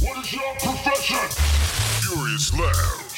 What is your profession? Furious Lounge.